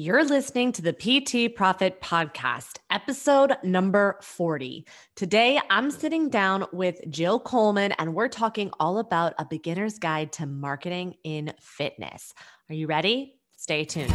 You're listening to the PT Profit Podcast, episode number 40. Today, I'm sitting down with Jill Coleman, and we're talking all about a beginner's guide to marketing in fitness. Are you ready? Stay tuned.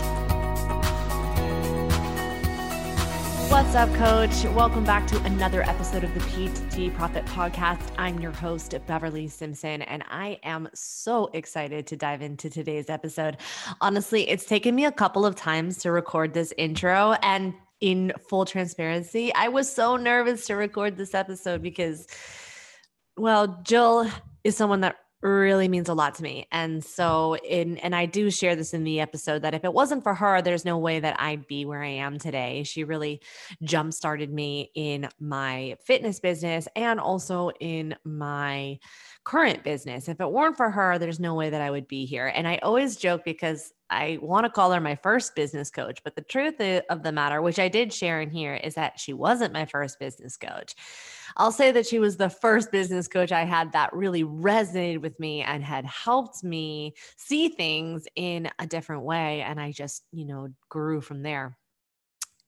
What's up, coach? Welcome back to another episode of the PT Profit Podcast. I'm your host, Beverly Simpson, and I am so excited to dive into today's episode. Honestly, it's taken me a couple of times to record this intro, and in full transparency, I was so nervous to record this episode because, well, Jill is someone that really means a lot to me. And so in and I do share this in the episode that if it wasn't for her, there's no way that I'd be where I am today. She really jump started me in my fitness business and also in my current business. If it weren't for her, there's no way that I would be here. And I always joke because I want to call her my first business coach, but the truth of the matter, which I did share in here, is that she wasn't my first business coach. I'll say that she was the first business coach I had that really resonated with me and had helped me see things in a different way. And I just, you know, grew from there.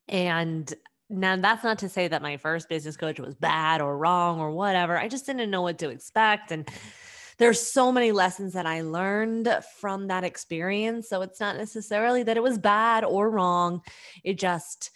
And now that's not to say that my first business coach was bad or wrong or whatever. I just didn't know what to expect. And there's so many lessons that I learned from that experience. So it's not necessarily that it was bad or wrong. It just,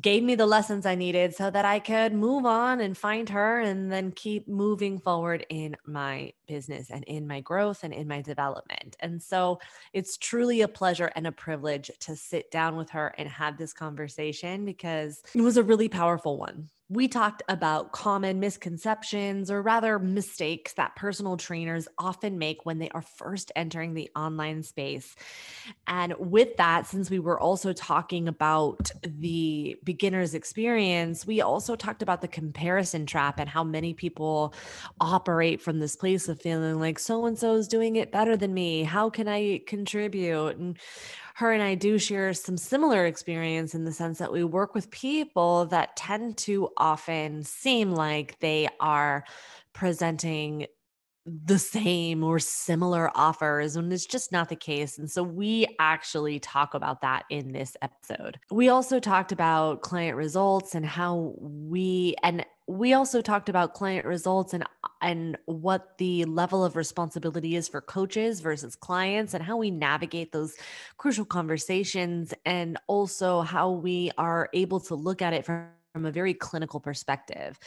gave me the lessons I needed so that I could move on and find her and then keep moving forward in my business and in my growth and in my development. And so it's truly a pleasure and a privilege to sit down with her and have this conversation because it was a really powerful one we talked about common misconceptions or rather mistakes that personal trainers often make when they are first entering the online space. And with that, since we were also talking about the beginner's experience, we also talked about the comparison trap and how many people operate from this place of feeling like so and so is doing it better than me. How can I contribute? And her and I do share some similar experience in the sense that we work with people that tend to often seem like they are presenting the same or similar offers and it's just not the case and so we actually talk about that in this episode we also talked about client results and how we and we also talked about client results and and what the level of responsibility is for coaches versus clients and how we navigate those crucial conversations and also how we are able to look at it from, from a very clinical perspective.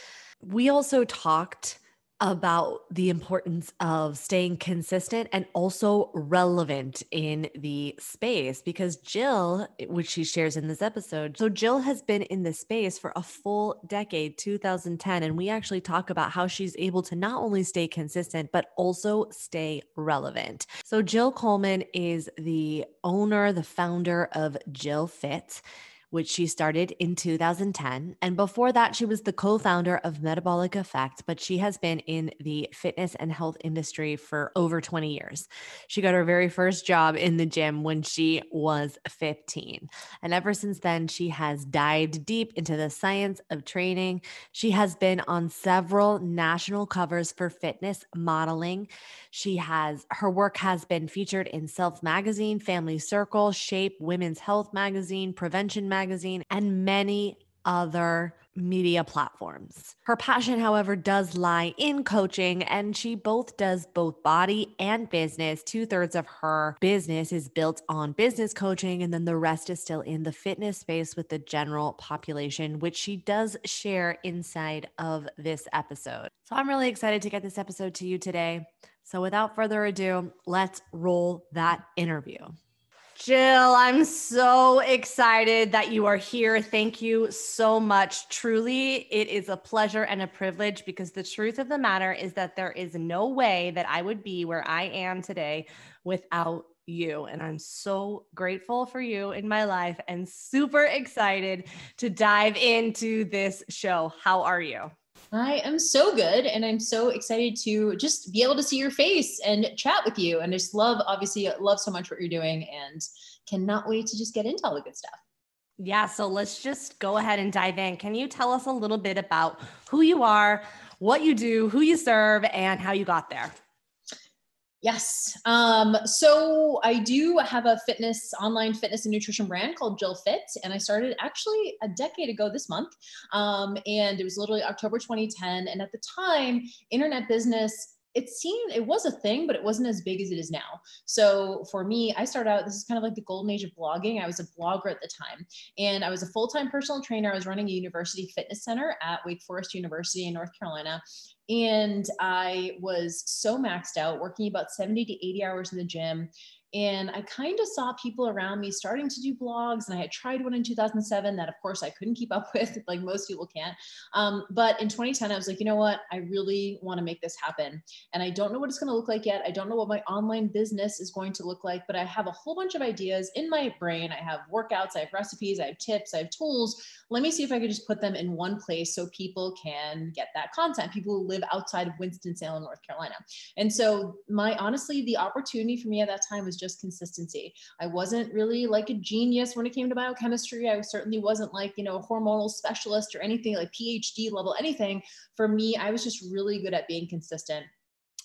We also talked about the importance of staying consistent and also relevant in the space because Jill, which she shares in this episode, so Jill has been in this space for a full decade, 2010. And we actually talk about how she's able to not only stay consistent, but also stay relevant. So Jill Coleman is the owner, the founder of Jill Fit which she started in 2010. And before that, she was the co founder of Metabolic Effect, but she has been in the fitness and health industry for over 20 years. She got her very first job in the gym when she was 15. And ever since then, she has dived deep into the science of training. She has been on several national covers for fitness modeling. She has her work has been featured in Self Magazine, Family Circle, Shape, Women's Health Magazine, Prevention Magazine, and many other media platforms. Her passion, however, does lie in coaching, and she both does both body and business. Two thirds of her business is built on business coaching, and then the rest is still in the fitness space with the general population, which she does share inside of this episode. So I'm really excited to get this episode to you today. So without further ado, let's roll that interview. Jill, I'm so excited that you are here. Thank you so much. Truly, it is a pleasure and a privilege because the truth of the matter is that there is no way that I would be where I am today without you. And I'm so grateful for you in my life and super excited to dive into this show. How are you? I am so good. And I'm so excited to just be able to see your face and chat with you. And I just love, obviously, love so much what you're doing and cannot wait to just get into all the good stuff. Yeah. So let's just go ahead and dive in. Can you tell us a little bit about who you are, what you do, who you serve, and how you got there? Yes. Um, so I do have a fitness, online fitness and nutrition brand called Jill Fit. And I started actually a decade ago this month. Um, and it was literally October 2010. And at the time, internet business it seemed it was a thing, but it wasn't as big as it is now. So for me, I started out, this is kind of like the golden age of blogging. I was a blogger at the time and I was a full time personal trainer. I was running a university fitness center at Wake Forest University in North Carolina. And I was so maxed out, working about 70 to 80 hours in the gym, and I kind of saw people around me starting to do blogs. And I had tried one in 2007 that, of course, I couldn't keep up with, like most people can't. Um, but in 2010, I was like, you know what? I really want to make this happen. And I don't know what it's going to look like yet. I don't know what my online business is going to look like, but I have a whole bunch of ideas in my brain. I have workouts, I have recipes, I have tips, I have tools. Let me see if I could just put them in one place so people can get that content, people who live outside of Winston-Salem, North Carolina. And so, my honestly, the opportunity for me at that time was just consistency. I wasn't really like a genius when it came to biochemistry. I certainly wasn't like, you know, a hormonal specialist or anything like PhD level, anything. For me, I was just really good at being consistent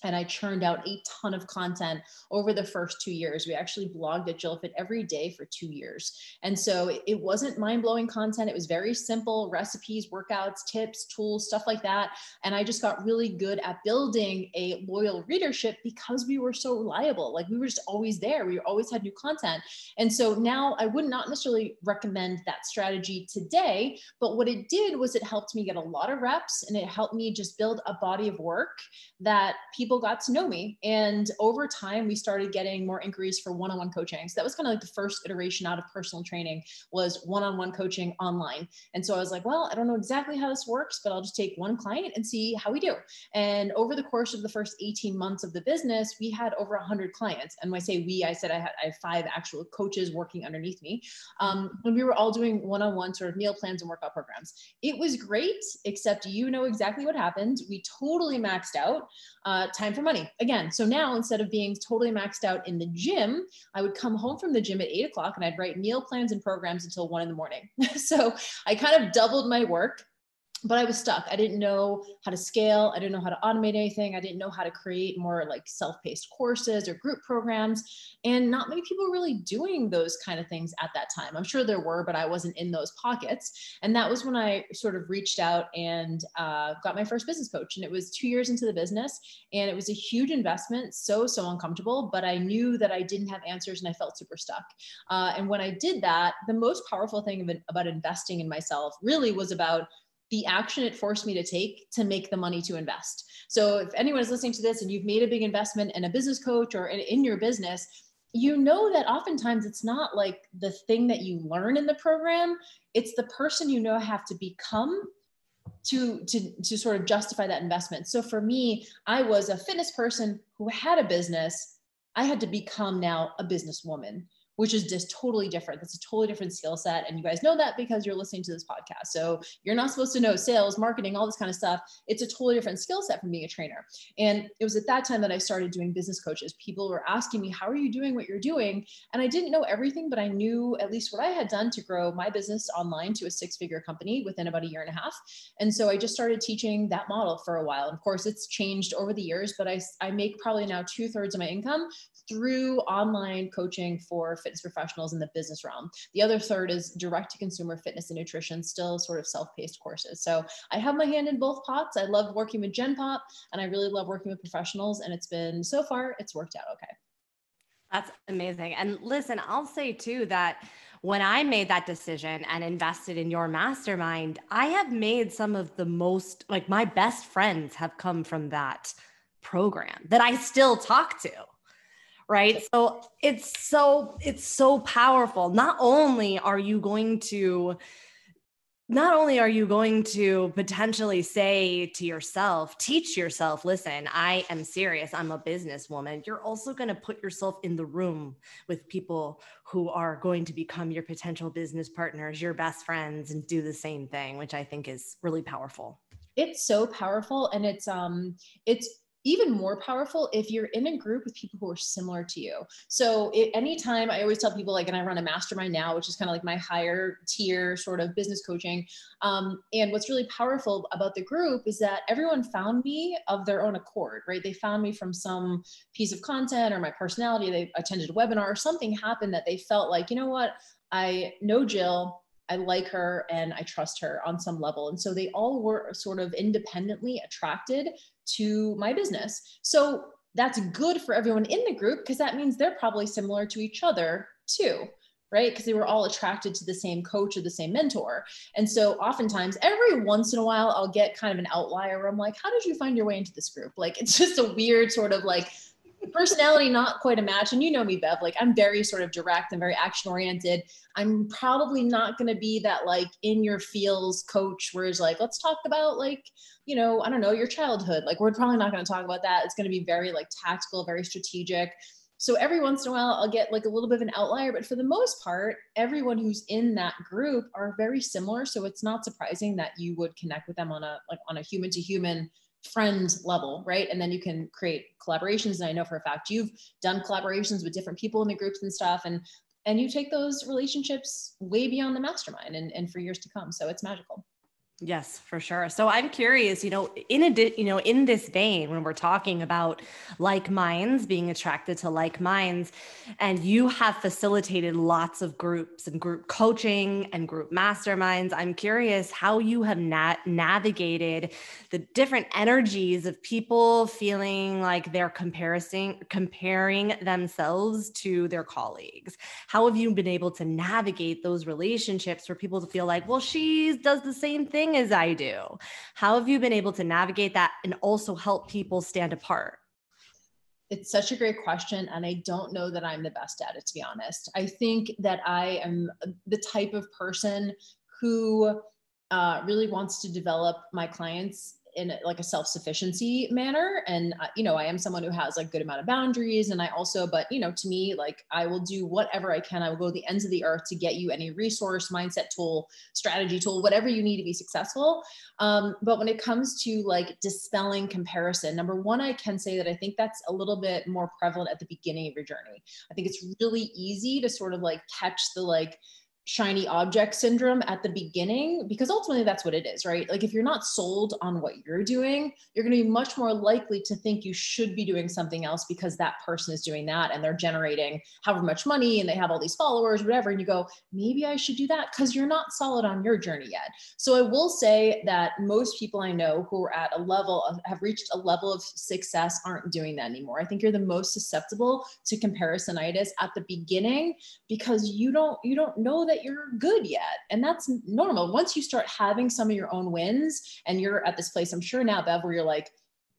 and I churned out a ton of content over the first two years. We actually blogged at JillFit every day for two years. And so it wasn't mind blowing content. It was very simple recipes, workouts, tips, tools, stuff like that. And I just got really good at building a loyal readership because we were so reliable. Like we were just always there. We always had new content. And so now I would not necessarily recommend that strategy today. But what it did was it helped me get a lot of reps and it helped me just build a body of work that people people got to know me. And over time, we started getting more inquiries for one-on-one coaching. So that was kind of like the first iteration out of personal training was one-on-one coaching online. And so I was like, well, I don't know exactly how this works, but I'll just take one client and see how we do. And over the course of the first 18 months of the business, we had over 100 clients. And when I say we, I said I had I five actual coaches working underneath me. Um, and we were all doing one-on-one sort of meal plans and workout programs. It was great, except you know exactly what happened. We totally maxed out. Uh, time for money again. So now instead of being totally maxed out in the gym, I would come home from the gym at eight o'clock and I'd write meal plans and programs until one in the morning. so I kind of doubled my work but I was stuck. I didn't know how to scale. I didn't know how to automate anything. I didn't know how to create more like self-paced courses or group programs. And not many people were really doing those kind of things at that time. I'm sure there were, but I wasn't in those pockets. And that was when I sort of reached out and uh, got my first business coach. And it was two years into the business. And it was a huge investment, so, so uncomfortable. But I knew that I didn't have answers and I felt super stuck. Uh, and when I did that, the most powerful thing about investing in myself really was about the action it forced me to take to make the money to invest. So if anyone is listening to this and you've made a big investment in a business coach or in, your business, you know that oftentimes it's not like the thing that you learn in the program, it's the person you know have to become to to to sort of justify that investment. So for me, I was a fitness person who had a business. I had to become now a businesswoman which is just totally different. That's a totally different skill set. And you guys know that because you're listening to this podcast. So you're not supposed to know sales, marketing, all this kind of stuff. It's a totally different skill set from being a trainer. And it was at that time that I started doing business coaches. People were asking me, How are you doing what you're doing? And I didn't know everything, but I knew at least what I had done to grow my business online to a six figure company within about a year and a half. And so I just started teaching that model for a while. And of course, it's changed over the years, but I, I make probably now two thirds of my income through online coaching for fitness professionals in the business realm. The other third is direct to consumer fitness and nutrition, still sort of self paced courses. So I have my hand in both pots. I love working with Gen Pop and I really love working with professionals. And it's been so far, it's worked out okay. That's amazing. And listen, I'll say too that when I made that decision and invested in your mastermind, I have made some of the most, like my best friends have come from that program that I still talk to right? So it's so it's so powerful. Not only are you going to not only are you going to potentially say to yourself, teach yourself, listen, I am serious, I'm a businesswoman, you're also going to put yourself in the room with people who are going to become your potential business partners, your best friends, and do the same thing, which I think is really powerful. It's so powerful and it's um it's even more powerful if you're in a group with people who are similar to you. So anytime I always tell people like, and I run a mastermind now, which is kind of like my higher tier sort of business coaching. Um, and what's really powerful about the group is that everyone found me of their own accord, right? They found me from some piece of content or my personality. They attended a webinar or something happened that they felt like, you know what? I know Jill. I like her and I trust her on some level. And so they all were sort of independently attracted to my business. So that's good for everyone in the group because that means they're probably similar to each other too right? Because they were all attracted to the same coach or the same mentor. And so oftentimes, every once in a while, I'll get kind of an outlier where I'm like, how did you find your way into this group? Like, it's just a weird sort of like personality not quite a match and you know me bev. Like i'm very sort of direct and very action oriented i'm probably not going to be that like in your feels coach where it's like let's talk about like you know i don't know your childhood. Like we're probably not going to talk about that. It's going to be very like tactical very strategic. So every once in a while i'll get like a little bit of an outlier but for the most part everyone who's in that group are very similar. So it's not surprising that you would connect with them on a like on a human to human friend level, right? And then you can create collaborations. And I know for a fact you've done collaborations with different people in the groups and stuff. And and you take those relationships way beyond the mastermind and, and for years to come. So it's magical. Yes, for sure. So I'm curious, you know, in a you know, in this vein, when we're talking about like minds being attracted to like minds, and you have facilitated lots of groups and group coaching and group masterminds, I'm curious how you have nat- navigated the different energies of people feeling like they're comparing comparing themselves to their colleagues. How have you been able to navigate those relationships for people to feel like, well, she does the same thing thing as I do. How have you been able to navigate that and also help people stand apart? It's such a great question. And I don't know that I'm the best at it, to be honest. I think that I am the type of person who uh, really wants to develop my clients in like a self-sufficiency manner. And uh, you know i am someone who has like good amount of boundaries. And i also but you know to me like i will do whatever i can. I will go to the ends of the earth to get you any resource mindset tool strategy tool whatever you need to be successful. Um, but when it comes to like dispelling comparison number one i can say that i think that's a little bit more prevalent at the beginning of your journey. I think it's really easy to sort of like catch the like shiny object syndrome at the beginning because ultimately that's what it is right? Like if you're not sold on what you're doing you're going to be much more likely to think you should be doing something else because that person is doing that and they're generating however much money and they have all these followers whatever and you go maybe i should do that because you're not solid on your journey yet. So i will say that most people i know who are at a level of have reached a level of success aren't doing that anymore. I think you're the most susceptible to comparisonitis at the beginning because you don't you don't know that that you're good yet. And that's normal. Once you start having some of your own wins and you're at this place, I'm sure now, Bev, where you're like,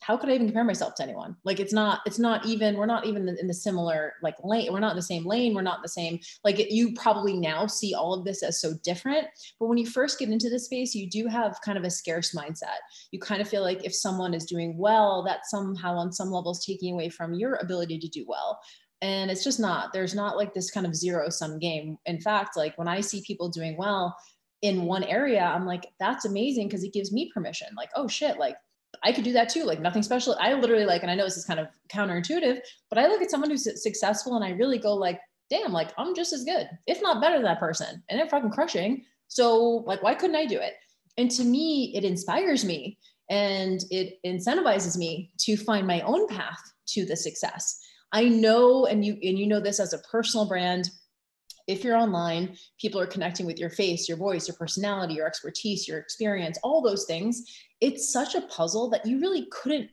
how could I even compare myself to anyone? Like it's not, it's not even, we're not even in the similar like lane. We're not in the same lane. We're not in the same, like you probably now see all of this as so different. But when you first get into this space, you do have kind of a scarce mindset. You kind of feel like if someone is doing well, that somehow on some levels taking away from your ability to do well and it's just not there's not like this kind of zero sum game. In fact like when i see people doing well in one area i'm like that's amazing because it gives me permission. Like oh shit like i could do that too like nothing special. I literally like and i know this is kind of counterintuitive but i look at someone who's successful and i really go like damn like i'm just as good if not better than that person. And they're fucking crushing. So like why couldn't i do it? And to me it inspires me and it incentivizes me to find my own path to the success I know, and you and you know this as a personal brand. If you're online, people are connecting with your face, your voice, your personality, your expertise, your experience, all those things. It's such a puzzle that you really couldn't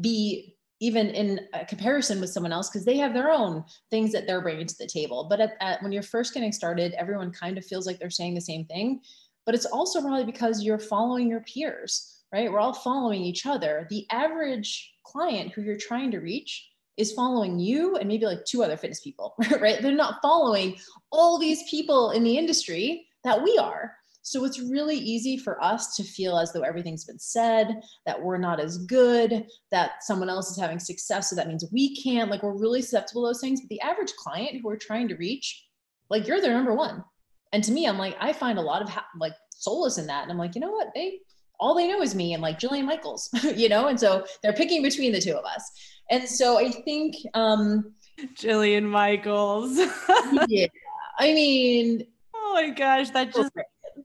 be even in comparison with someone else because they have their own things that they're bringing to the table. But at, at, when you're first getting started, everyone kind of feels like they're saying the same thing. But it's also probably because you're following your peers, right? We're all following each other. The average client who you're trying to reach is following you and maybe like two other fitness people, right? They're not following all these people in the industry that we are. So it's really easy for us to feel as though everything's been said, that we're not as good, that someone else is having success. So that means we can't. Like we're really susceptible to those things. But the average client who we're trying to reach, like you're their number one. And to me, I'm like, I find a lot of ha- like solace in that. And I'm like, you know what? They all they know is me and like Jillian Michaels, you know? And so they're picking between the two of us. And so I think um Jillian Michaels. yeah. I mean, oh my gosh, that just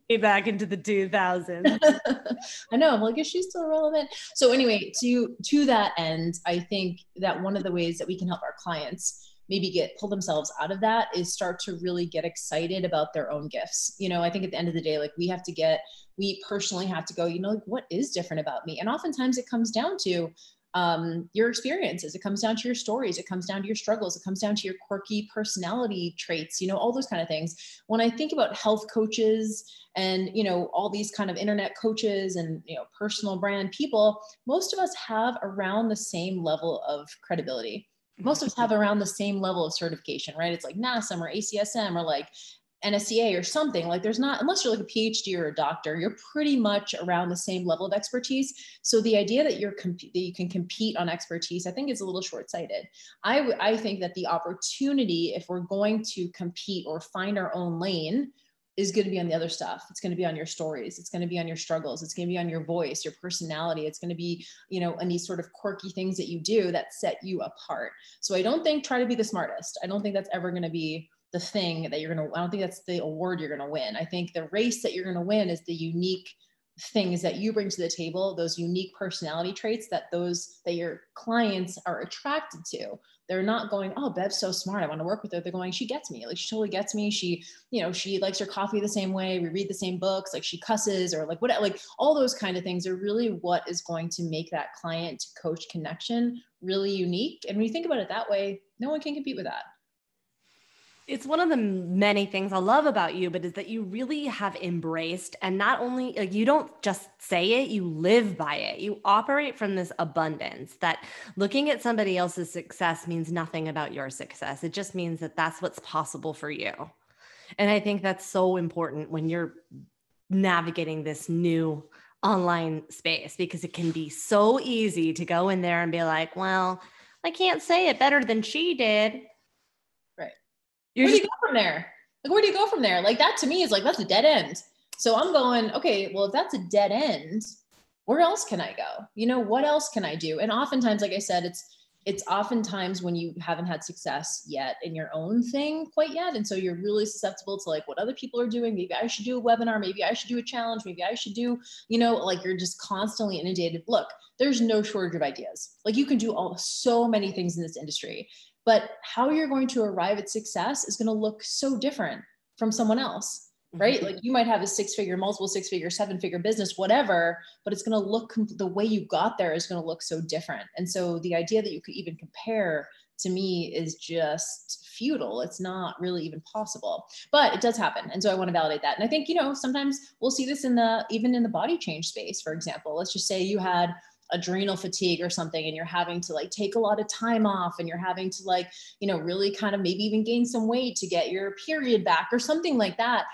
me back into the 2000s. I know. I'm like, is she still relevant? So anyway, to to that end, I think that one of the ways that we can help our clients maybe get pull themselves out of that is start to really get excited about their own gifts. You know, I think at the end of the day, like we have to get, we personally have to go, you know, like what is different about me? And oftentimes it comes down to um, your experiences. It comes down to your stories. It comes down to your struggles. It comes down to your quirky personality traits, you know, all those kind of things. When I think about health coaches and, you know, all these kind of internet coaches and, you know, personal brand people, most of us have around the same level of credibility. Most of us have around the same level of certification, right? It's like NASM or ACSM or like NSCA or something. Like there's not unless you're like a PhD or a doctor you're pretty much around the same level of expertise. So the idea that you're comp- that you can compete on expertise I think is a little short-sighted. I, w- I think that the opportunity if we're going to compete or find our own lane is going to be on the other stuff. It's going to be on your stories. It's going to be on your struggles. It's going to be on your voice your personality. It's going to be you know on these sort of quirky things that you do that set you apart. So i don't think try to be the smartest. I don't think that's ever going to be the thing that you're going to, I don't think that's the award you're going to win. I think the race that you're going to win is the unique things that you bring to the table, those unique personality traits that those, that your clients are attracted to. They're not going, oh, Bev's so smart. I want to work with her. They're going, she gets me. Like she totally gets me. She, you know, she likes her coffee the same way. We read the same books. Like she cusses or like what, like all those kind of things are really what is going to make that client to coach connection really unique. And when you think about it that way, no one can compete with that it's one of the many things I love about you, but is that you really have embraced and not only like you don't just say it, you live by it. You operate from this abundance that looking at somebody else's success means nothing about your success. It just means that that's what's possible for you. And I think that's so important when you're navigating this new online space because it can be so easy to go in there and be like, well, I can't say it better than she did you're where just- do you go from there? Like, where do you go from there? Like, that to me is like, that's a dead end. So I'm going, okay, well, if that's a dead end, where else can I go? You know, what else can I do? And oftentimes, like I said, it's, it's oftentimes when you haven't had success yet in your own thing quite yet. And so you're really susceptible to like what other people are doing. Maybe I should do a webinar. Maybe I should do a challenge. Maybe I should do, you know, like you're just constantly inundated. Look, there's no shortage of ideas. Like you can do all so many things in this industry but how you're going to arrive at success is going to look so different from someone else right? Mm-hmm. like you might have a six figure multiple six figure seven figure business whatever but it's going to look the way you got there is going to look so different. And so the idea that you could even compare to me is just futile. It's not really even possible but it does happen. And so i want to validate that. And i think you know sometimes we'll see this in the even in the body change space for example. Let's just say you had adrenal fatigue or something and you're having to like take a lot of time off and you're having to like you know really kind of maybe even gain some weight to get your period back or something like that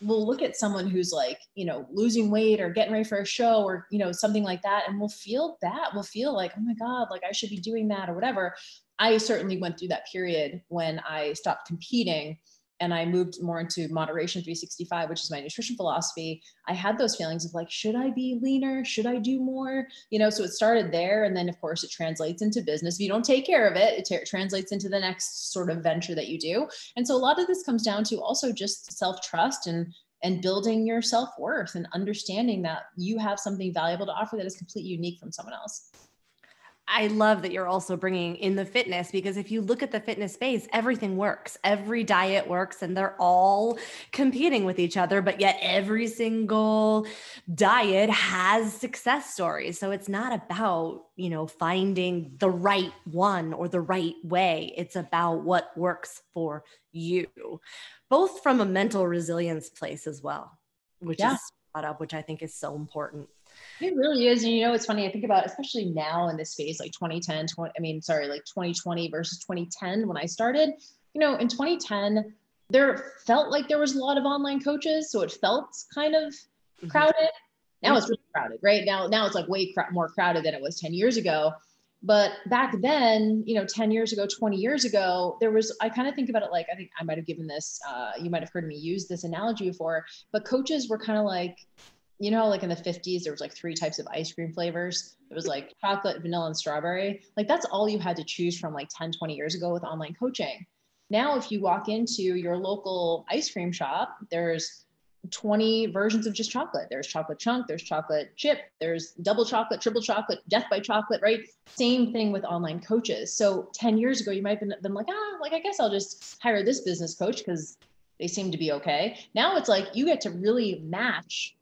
we'll look at someone who's like you know losing weight or getting ready for a show or you know something like that and we'll feel bad. We'll feel like oh my god like i should be doing that or whatever. I certainly went through that period when i stopped competing and I moved more into moderation 365, which is my nutrition philosophy, I had those feelings of like, should I be leaner? Should I do more? You know, so it started there. And then, of course, it translates into business. If you don't take care of it, it t- translates into the next sort of venture that you do. And so a lot of this comes down to also just self trust and and building your self worth and understanding that you have something valuable to offer that is completely unique from someone else. I love that you're also bringing in the fitness because if you look at the fitness space, everything works. Every diet works and they're all competing with each other, but yet every single diet has success stories. So it's not about, you know, finding the right one or the right way. It's about what works for you, both from a mental resilience place as well, which yeah. is brought up, which I think is so important. It really is. And you know, it's funny. I think about, especially now in this space, like 2010, 20, I mean, sorry, like 2020 versus 2010 when I started, you know, in 2010, there felt like there was a lot of online coaches, so it felt kind of mm-hmm. crowded. Now it's really crowded, right? Now, now it's like way cr- more crowded than it was 10 years ago. But back then, you know, 10 years ago, 20 years ago, there was, I kind of think about it like, I think I might have given this, uh, you might have heard me use this analogy before, but coaches were kind of like, you know, like in the 50s, there was like three types of ice cream flavors. It was like chocolate, vanilla, and strawberry. Like that's all you had to choose from like 10, 20 years ago with online coaching. Now, if you walk into your local ice cream shop, there's 20 versions of just chocolate. There's chocolate chunk, there's chocolate chip, there's double chocolate, triple chocolate, death by chocolate, right? Same thing with online coaches. So 10 years ago, you might have been, been like, ah, like, I guess I'll just hire this business coach because they seem to be okay. Now it's like you get to really match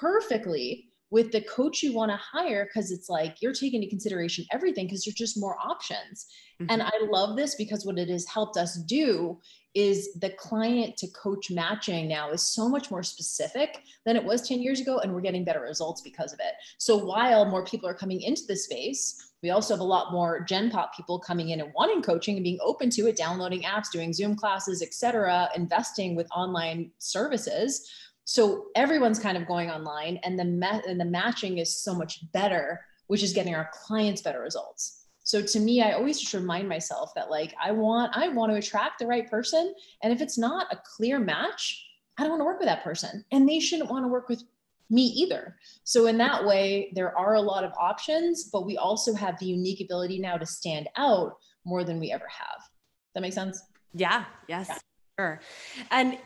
perfectly with the coach you want to hire because it's like you're taking into consideration everything because there's just more options. Mm-hmm. And I love this because what it has helped us do is the client to coach matching now is so much more specific than it was 10 years ago and we're getting better results because of it so while more people are coming into the space we also have a lot more gen pop people coming in and wanting coaching and being open to it downloading apps doing zoom classes etc investing with online services so everyone's kind of going online and the ma- and the matching is so much better which is getting our clients better results. So to me i always just remind myself that like i want i want to attract the right person and if it's not a clear match i don't want to work with that person and they shouldn't want to work with me either. So in that way there are a lot of options but we also have the unique ability now to stand out more than we ever have. That makes sense? Yeah. Yes. Yeah. sure. And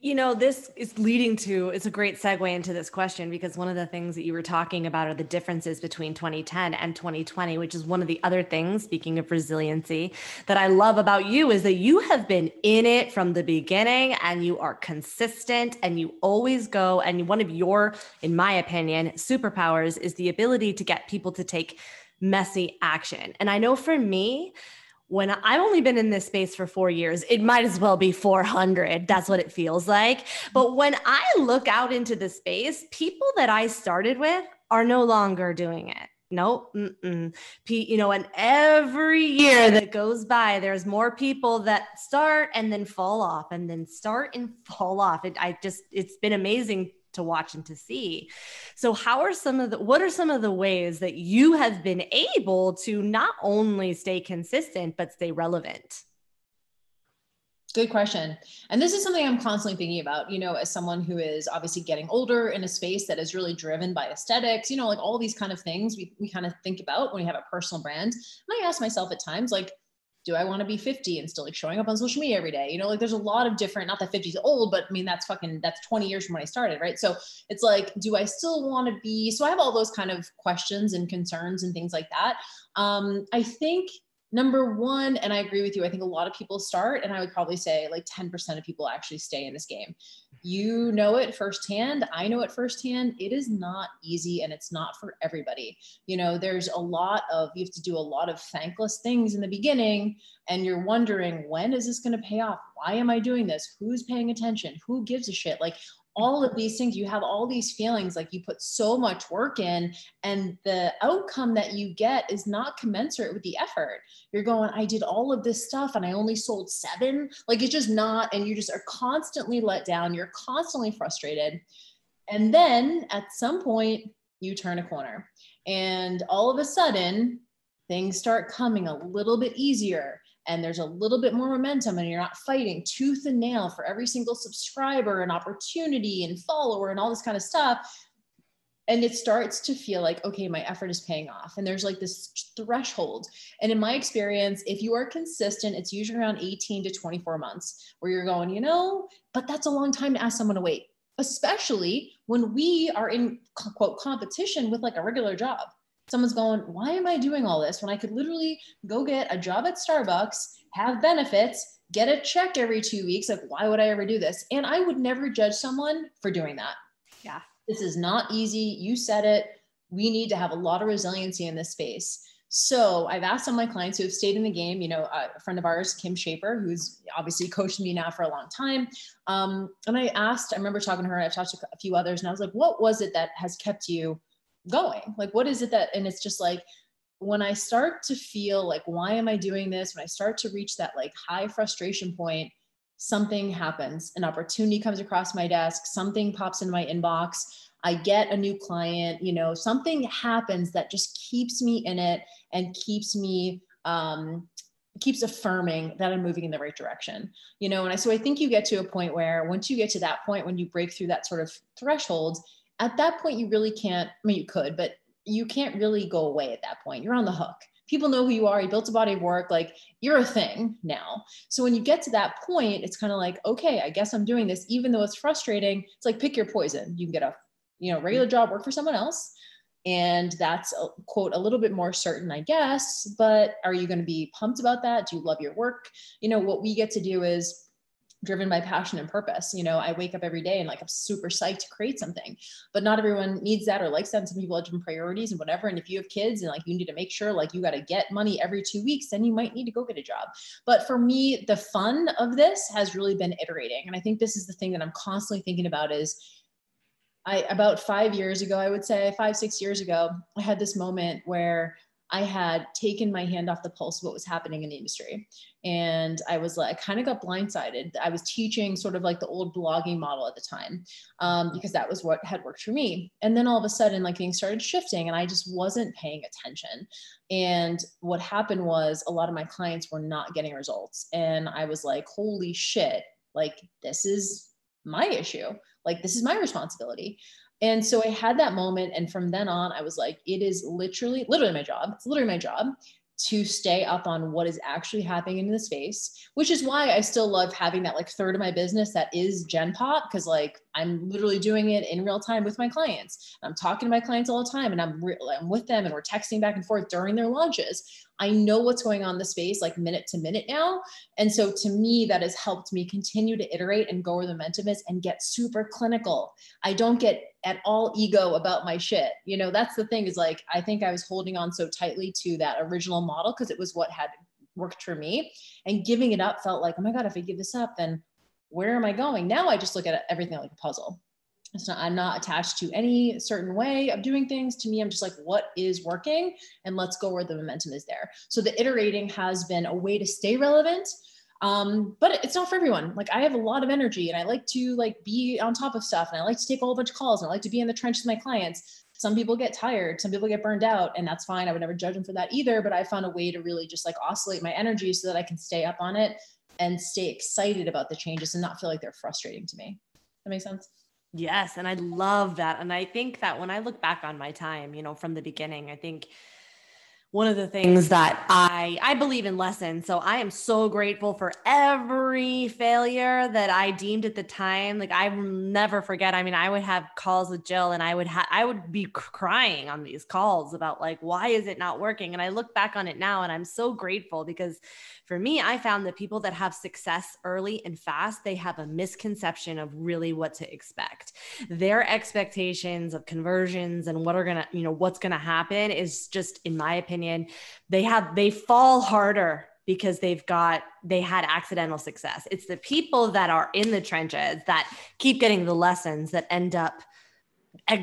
you know, this is leading to it's a great segue into this question because one of the things that you were talking about are the differences between 2010 and 2020, which is one of the other things, speaking of resiliency, that I love about you is that you have been in it from the beginning and you are consistent and you always go. And one of your, in my opinion, superpowers is the ability to get people to take messy action. And I know for me, when I've only been in this space for four years, it might as well be 400. That's what it feels like. But when I look out into the space, people that I started with are no longer doing it. Nope. Mm-mm. you know, and every year that goes by, there's more people that start and then fall off and then start and fall off. It, I just, it's been amazing to watch and to see. So how are some of the what are some of the ways that you have been able to not only stay consistent but stay relevant? Good question. And this is something I'm constantly thinking about, you know, as someone who is obviously getting older in a space that is really driven by aesthetics, you know, like all these kind of things we, we kind of think about when we have a personal brand. And I ask myself at times, like, do I want to be 50 and still like showing up on social media every day? You know, like there's a lot of different, not that 50 is old, but I mean, that's fucking, that's 20 years from when I started, right? So it's like, do I still want to be, so I have all those kind of questions and concerns and things like that. Um, I think number one, and I agree with you, I think a lot of people start, and I would probably say like 10% of people actually stay in this game. You know it firsthand. I know it firsthand. It is not easy and it's not for everybody. You know, there's a lot of, you have to do a lot of thankless things in the beginning, and you're wondering, when is this going to pay off? Why am I doing this? Who's paying attention? Who gives a shit? Like, all of these things you have all these feelings like you put so much work in and the outcome that you get is not commensurate with the effort. You're going i did all of this stuff and i only sold seven? Like it's just not and you just are constantly let down. You're constantly frustrated. And then at some point you turn a corner. And all of a sudden things start coming a little bit easier and there's a little bit more momentum and you're not fighting tooth and nail for every single subscriber and opportunity and follower and all this kind of stuff. And it starts to feel like okay my effort is paying off. And there's like this threshold. And in my experience if you are consistent it's usually around 18 to 24 months where you're going you know but that's a long time to ask someone to wait especially when we are in quote competition with like a regular job someone's going, why am I doing all this when I could literally go get a job at Starbucks, have benefits, get a check every two weeks? Like, why would I ever do this? And I would never judge someone for doing that. Yeah. This is not easy. You said it. We need to have a lot of resiliency in this space. So I've asked some of my clients who have stayed in the game, you know, a friend of ours, Kim Schaper, who's obviously coached me now for a long time. Um, and I asked, I remember talking to her, I've talked to a few others, and I was like, what was it that has kept you going? Like what is it that and it's just like when i start to feel like why am i doing this? When i start to reach that like high frustration point something happens, an opportunity comes across my desk, something pops in my inbox, I get a new client, you know, something happens that just keeps me in it and keeps me um, keeps affirming that I'm moving in the right direction. You know, and I so I think you get to a point where once you get to that point when you break through that sort of threshold, at that point you really can't, I mean you could, but you can't really go away at that point. You're on the hook. People know who you are. You built a body of work. Like you're a thing now. So when you get to that point, it's kind of like, okay, I guess I'm doing this, even though it's frustrating. It's like pick your poison. You can get a, you know, regular job, work for someone else, and that's a, quote a little bit more certain i guess but are you going to be pumped about that do you love your work you know what we get to do is driven by passion and purpose. You know i wake up every day and like i'm super psyched to create something but not everyone needs that or likes that. And some people have different priorities and whatever and if you have kids and like you need to make sure like you got to get money every two weeks then you might need to go get a job. But for me the fun of this has really been iterating and i think this is the thing that i'm constantly thinking about is I about five years ago, I would say five, six years ago, I had this moment where I had taken my hand off the pulse of what was happening in the industry. And I was like, I kind of got blindsided. I was teaching sort of like the old blogging model at the time um, because that was what had worked for me. And then all of a sudden, like things started shifting and I just wasn't paying attention. And what happened was a lot of my clients were not getting results. And I was like, holy shit, like this is my issue like this is my responsibility and so i had that moment and from then on i was like it is literally literally my job it's literally my job to stay up on what is actually happening in the space, which is why I still love having that like third of my business that is Gen Pop because like I'm literally doing it in real time with my clients. I'm talking to my clients all the time and I'm, re- I'm with them and we're texting back and forth during their launches. I know what's going on in the space like minute to minute now. And so to me, that has helped me continue to iterate and go where the momentum is and get super clinical. I don't get at all ego about my shit. You know, that's the thing is like, I think I was holding on so tightly to that original model because it was what had worked for me. And giving it up felt like, oh my God, if I give this up, then where am I going? Now I just look at everything like a puzzle. It's not, I'm not attached to any certain way of doing things. To me, I'm just like, what is working? And let's go where the momentum is there. So the iterating has been a way to stay relevant. Um, but it's not for everyone. Like I have a lot of energy and I like to like be on top of stuff and I like to take a whole bunch of calls and I like to be in the trenches with my clients. Some people get tired, some people get burned out, and that's fine. I would never judge them for that either. But I found a way to really just like oscillate my energy so that I can stay up on it and stay excited about the changes and not feel like they're frustrating to me. That makes sense? Yes. And I love that. And I think that when I look back on my time, you know, from the beginning, I think one of the things that I I believe in lessons. So I am so grateful for every failure that I deemed at the time. Like I will never forget. I mean, I would have calls with Jill and I would have I would be crying on these calls about like why is it not working? And I look back on it now and I'm so grateful because for me, I found that people that have success early and fast, they have a misconception of really what to expect. Their expectations of conversions and what are going to, you know, what's going to happen is just in my opinion opinion, they have they fall harder because they've got they had accidental success. It's the people that are in the trenches that keep getting the lessons that end up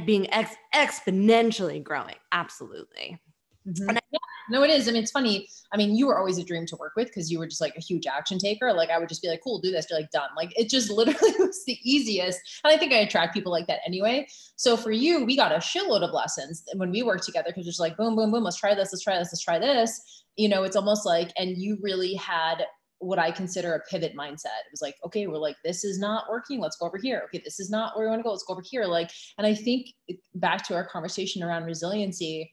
being ex- exponentially growing. Absolutely. Mm-hmm. I, yeah, no, it is. I mean, it's funny. I mean, you were always a dream to work with because you were just like a huge action taker. Like I would just be like, cool, do this. You're like done. Like it just literally was the easiest. And I think I attract people like that anyway. So for you, we got a shitload of lessons when we worked together because it's like boom, boom, boom. Let's try this. Let's try this. Let's try this. You know, it's almost like, and you really had what I consider a pivot mindset. It was like, okay, we're like, this is not working. Let's go over here. Okay, this is not where we want to go. Let's go over here. Like, and I think back to our conversation around resiliency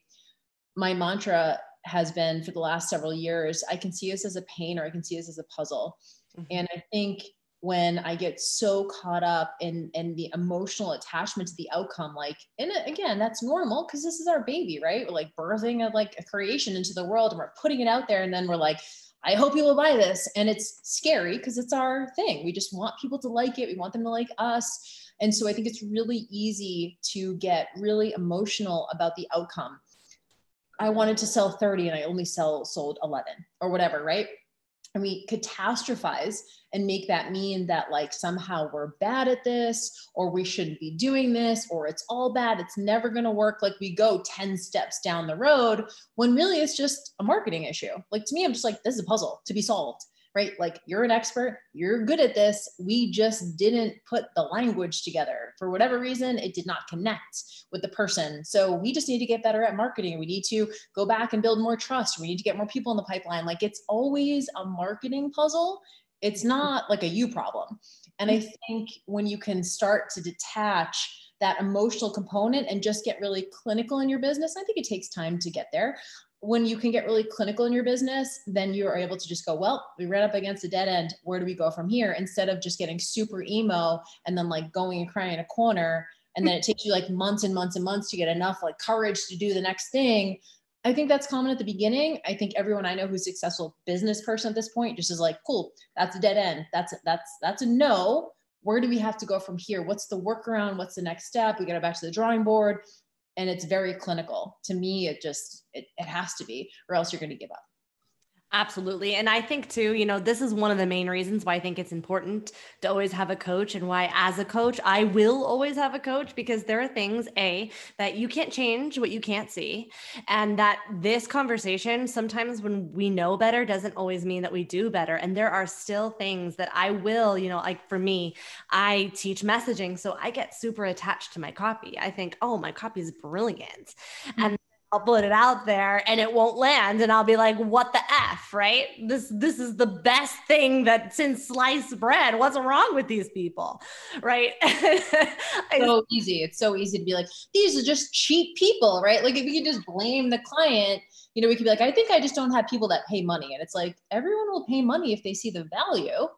my mantra has been for the last several years i can see this as a pain or i can see this as a puzzle. Mm-hmm. and i think when i get so caught up in in the emotional attachment to the outcome like and again that's normal because this is our baby right? We're like birthing a like a creation into the world and we're putting it out there and then we're like i hope you will buy this. And it's scary because it's our thing. We just want people to like it. We want them to like us. And so i think it's really easy to get really emotional about the outcome I wanted to sell 30 and I only sell sold 11 or whatever, right? And we catastrophize and make that mean that like somehow we're bad at this or we shouldn't be doing this or it's all bad. It's never going to work. Like we go 10 steps down the road when really it's just a marketing issue. Like to me, I'm just like, this is a puzzle to be solved right? Like you're an expert, you're good at this. We just didn't put the language together. For whatever reason, it did not connect with the person. So we just need to get better at marketing. We need to go back and build more trust. We need to get more people in the pipeline. Like it's always a marketing puzzle. It's not like a you problem. And I think when you can start to detach that emotional component and just get really clinical in your business, I think it takes time to get there when you can get really clinical in your business, then you are able to just go, well, we ran up against a dead end. Where do we go from here? Instead of just getting super emo and then like going and crying in a corner. And then it takes you like months and months and months to get enough like courage to do the next thing. I think that's common at the beginning. I think everyone I know who's successful business person at this point just is like, cool, that's a dead end. That's that's that's a no. Where do we have to go from here? What's the workaround? What's the next step? We got to back to the drawing board and it's very clinical. To me it just it, it has to be or else you're going to give up Absolutely. And I think too, you know, this is one of the main reasons why I think it's important to always have a coach and why as a coach, I will always have a coach because there are things a that you can't change what you can't see and that this conversation sometimes when we know better doesn't always mean that we do better and there are still things that I will, you know, like for me, I teach messaging so I get super attached to my copy. I think, "Oh, my copy is brilliant." Mm-hmm. And I'll put it out there and it won't land. And I'll be like what the f right? This this is the best thing that since sliced bread. What's wrong with these people? Right? So easy. It's so easy to be like these are just cheap people right? Like if we could just blame the client you know we could be like I think I just don't have people that pay money. And it's like everyone will pay money if they see the value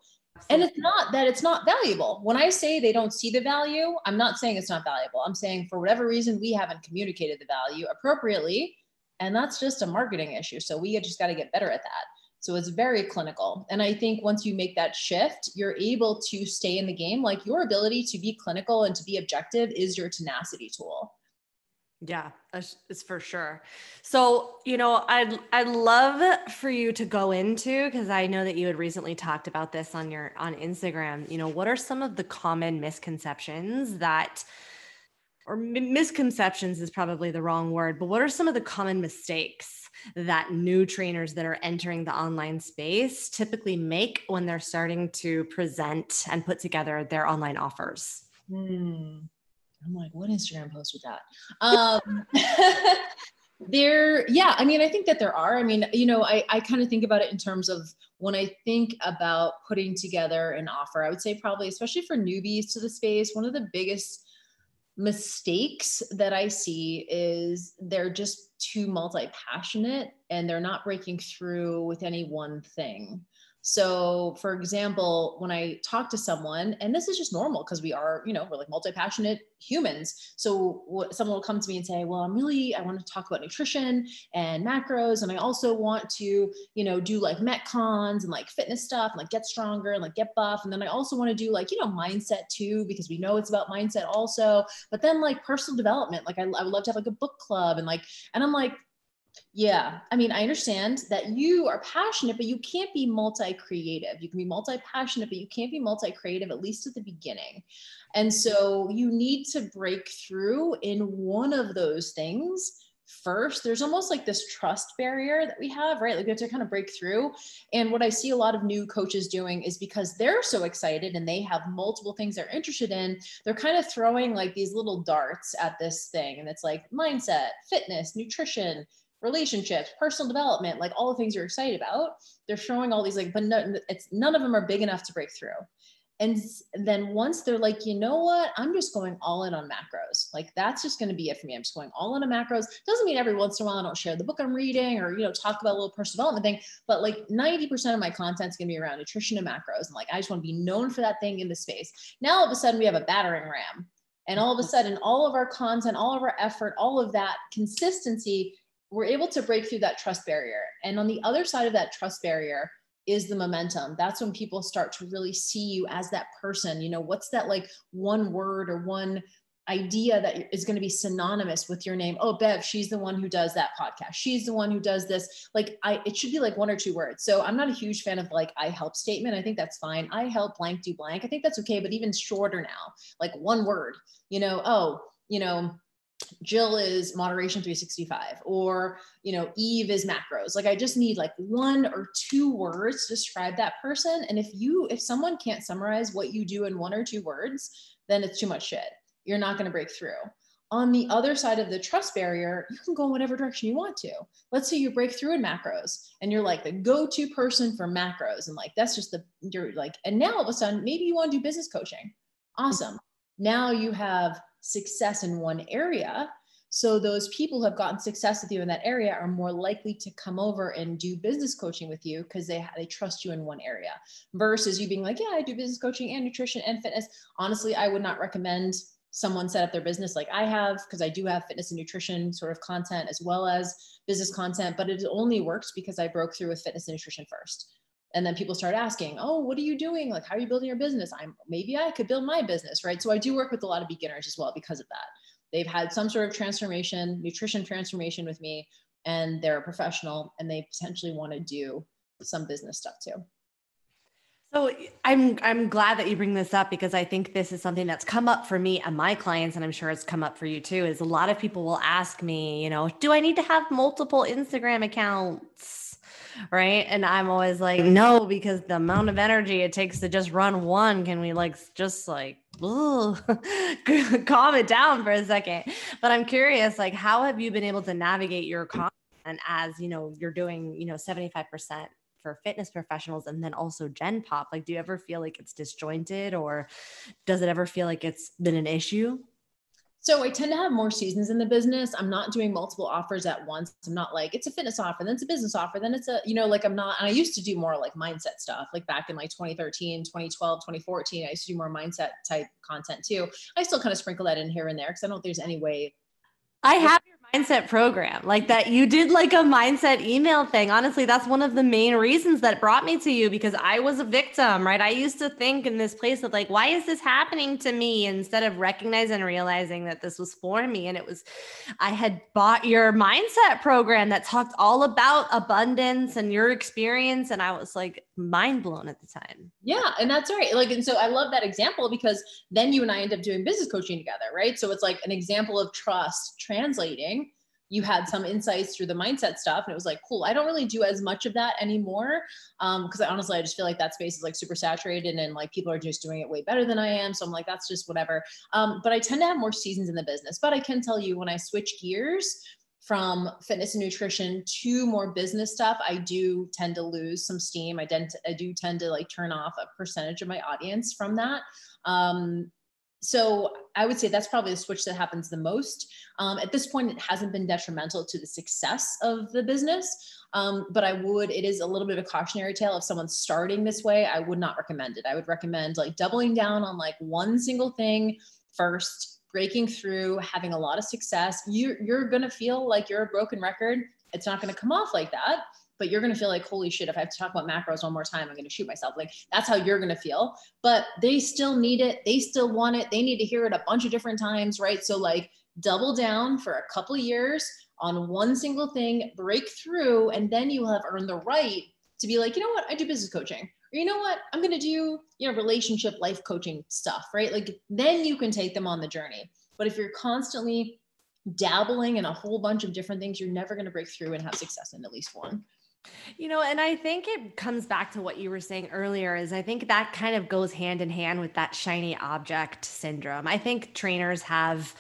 and it's not that it's not valuable. When I say they don't see the value, I'm not saying it's not valuable. I'm saying for whatever reason, we haven't communicated the value appropriately. And that's just a marketing issue. So we just got to get better at that. So it's very clinical. And I think once you make that shift, you're able to stay in the game. Like your ability to be clinical and to be objective is your tenacity tool. Yeah, it's for sure. So, you know, I'd I'd love for you to go into because I know that you had recently talked about this on your on Instagram. You know, what are some of the common misconceptions that or misconceptions is probably the wrong word, but what are some of the common mistakes that new trainers that are entering the online space typically make when they're starting to present and put together their online offers? Hmm. I'm like, what Instagram post with that? Um, there, yeah, I mean, I think that there are. I mean, you know, I, I kind of think about it in terms of when I think about putting together an offer, I would say probably, especially for newbies to the space, one of the biggest mistakes that I see is they're just too multi passionate and they're not breaking through with any one thing. So, for example, when I talk to someone, and this is just normal because we are, you know, we're like multi passionate humans. So, someone will come to me and say, Well, I'm really, I want to talk about nutrition and macros. And I also want to, you know, do like Metcons and like fitness stuff and like get stronger and like get buff. And then I also want to do like, you know, mindset too, because we know it's about mindset also. But then like personal development, like I, I would love to have like a book club and like, and I'm like, yeah. I mean, I understand that you are passionate, but you can't be multi creative. You can be multi passionate, but you can't be multi creative, at least at the beginning. And so you need to break through in one of those things first there's almost like this trust barrier that we have right like we have to kind of break through and what i see a lot of new coaches doing is because they're so excited and they have multiple things they're interested in they're kind of throwing like these little darts at this thing and it's like mindset fitness nutrition relationships, personal development, like all the things you're excited about. They're showing all these like, but no, it's none of them are big enough to break through. And then once they're like, you know what, I'm just going all in on macros. Like that's just going to be it for me. I'm just going all in on macros. Doesn't mean every once in a while I don't share the book I'm reading or you know talk about a little personal development thing. But like 90% of my content is going to be around nutrition and macros. And like I just want to be known for that thing in the space. Now all of a sudden we have a battering ram, and all of a mm-hmm. sudden all of our content, all of our effort, all of that consistency we're able to break through that trust barrier. And on the other side of that trust barrier is the momentum. That's when people start to really see you as that person. You know, what's that like one word or one idea that is going to be synonymous with your name? Oh bev she's the one who does that podcast. She's the one who does this. Like i it should be like one or two words. So i'm not a huge fan of like i help statement. I think that's fine. I help blank do blank. I think that's okay but even shorter now. Like one word you know oh you know Jill is moderation 365 or you know Eve is macros. Like I just need like one or two words to describe that person. And if you if someone can't summarize what you do in one or two words then it's too much shit. You're not going to break through. On the other side of the trust barrier you can go in whatever direction you want to. Let's say you break through in macros and you're like the go-to person for macros. And like that's just the you're like and now all of a sudden maybe you want to do business coaching. Awesome. Now you have success in one area. So those people who have gotten success with you in that area are more likely to come over and do business coaching with you because they they trust you in one area versus you being like, yeah, I do business coaching and nutrition and fitness. Honestly, I would not recommend someone set up their business like I have because I do have fitness and nutrition sort of content as well as business content, but it only works because I broke through with fitness and nutrition first and then people start asking oh what are you doing? Like how are you building your business? I'm maybe i could build my business right? So i do work with a lot of beginners as well because of that. They've had some sort of transformation nutrition transformation with me and they're a professional and they potentially want to do some business stuff too. So I'm I'm glad that you bring this up because I think this is something that's come up for me and my clients and I'm sure it's come up for you too is a lot of people will ask me, you know, do I need to have multiple Instagram accounts? Right? And I'm always like, mm-hmm. no, because the amount of energy it takes to just run one, can we like just like calm it down for a second? But I'm curious, like, how have you been able to navigate your mm-hmm. content as you know you're doing, you know, 75% for fitness professionals and then also gen pop like do you ever feel like it's disjointed or does it ever feel like it's been an issue so I tend to have more seasons in the business. I'm not doing multiple offers at once. I'm not like it's a fitness offer, then it's a business offer, then it's a, you know, like I'm not, and I used to do more like mindset stuff, like back in like 2013, 2012, 2014, I used to do more mindset type content too. I still kind of sprinkle that in here and there because I don't think there's any way. I have mindset program like that you did like a mindset email thing. Honestly that's one of the main reasons that brought me to you because i was a victim right? I used to think in this place of like why is this happening to me? Instead of recognizing and realizing that this was for me and it was i had bought your mindset program that talked all about abundance and your experience and i was like mind blown at the time. Yeah and that's right. Like and so i love that example because then you and i end up doing business coaching together right? So it's like an example of trust translating. You had some insights through the mindset stuff and it was like cool i don't really do as much of that anymore Um, because um, honestly i just feel like that space is like super saturated and like people are just doing it way better than i am. So i'm like that's just whatever. Um, but i tend to have more seasons in the business. But i can tell you when i switch gears from fitness and nutrition to more business stuff, I do tend to lose some steam. I, dent- I do tend to like turn off a percentage of my audience from that. Um, so I would say that's probably the switch that happens the most. Um, at this point, it hasn't been detrimental to the success of the business, um, but I would. It is a little bit of a cautionary tale. If someone's starting this way, I would not recommend it. I would recommend like doubling down on like one single thing first, breaking through, having a lot of success. You you're gonna feel like you're a broken record. It's not gonna come off like that but you're going to feel like, holy shit, if I have to talk about macros one more time, I'm going to shoot myself. Like that's how you're going to feel. But they still need it. They still want it. They need to hear it a bunch of different times, right? So, like, double down for a couple years on one single thing, break through, and then you will have earned the right to be like, you know what, I do business coaching. You know what, I'm going to do, you know, relationship life coaching stuff, right? Like, then you can take them on the journey. But if you're constantly dabbling in a whole bunch of different things, you're never going to break through and have success in at least one. You know, and I think it comes back to what you were saying earlier is I think that kind of goes hand in hand with that shiny object syndrome. I think trainers have